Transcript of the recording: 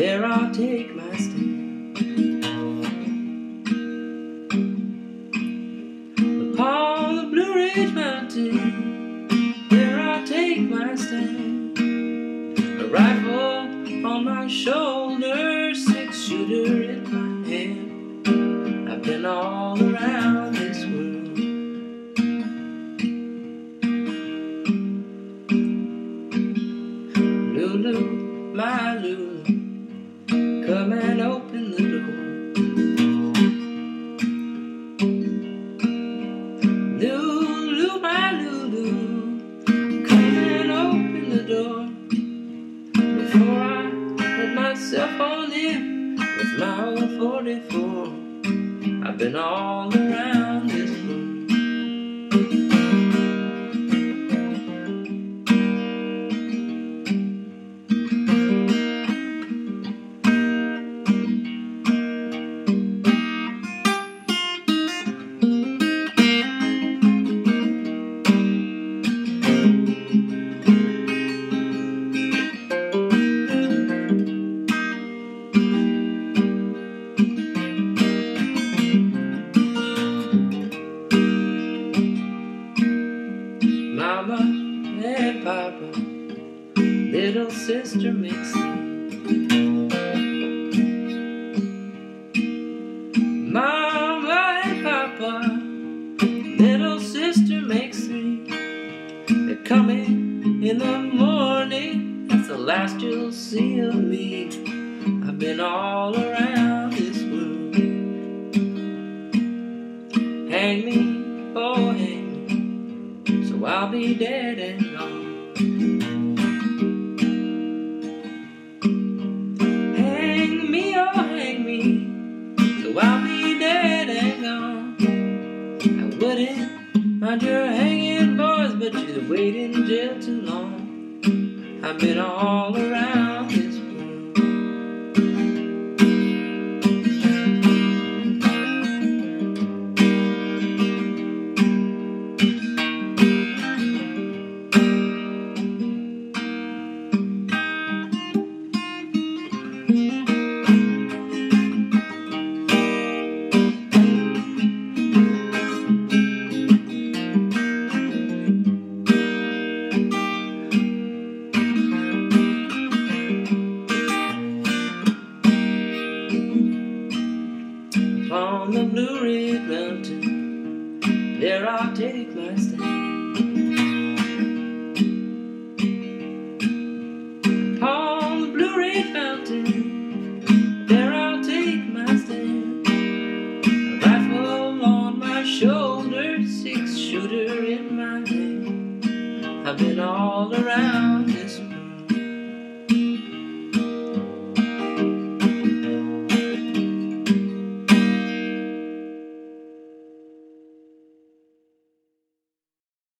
There I'll take my stand. Upon the Blue Ridge Mountain, there I'll take my stand. A rifle on my shoulder, six shooter in my hand. I've been all come and open the door. Lulu, my Lulu, come and open the door before I let myself on in with my old 44. I've been all around Mama and Papa, little sister makes Mixie. Mama and Papa, little sister makes Mixie. They're coming in the morning. That's the last you'll see of me. I've been all around so I'll be dead and gone. Hang me, oh, hang me, so I'll be dead and gone. I wouldn't mind your hanging, boys, but you'd wait in jail too long. I've been all around Upon the Blue Ridge Mountain, there I'll take my stand. Upon the Blue Ridge Mountain, there I'll take my stand. A rifle on my shoulder, six shooter in my hand. I've been all around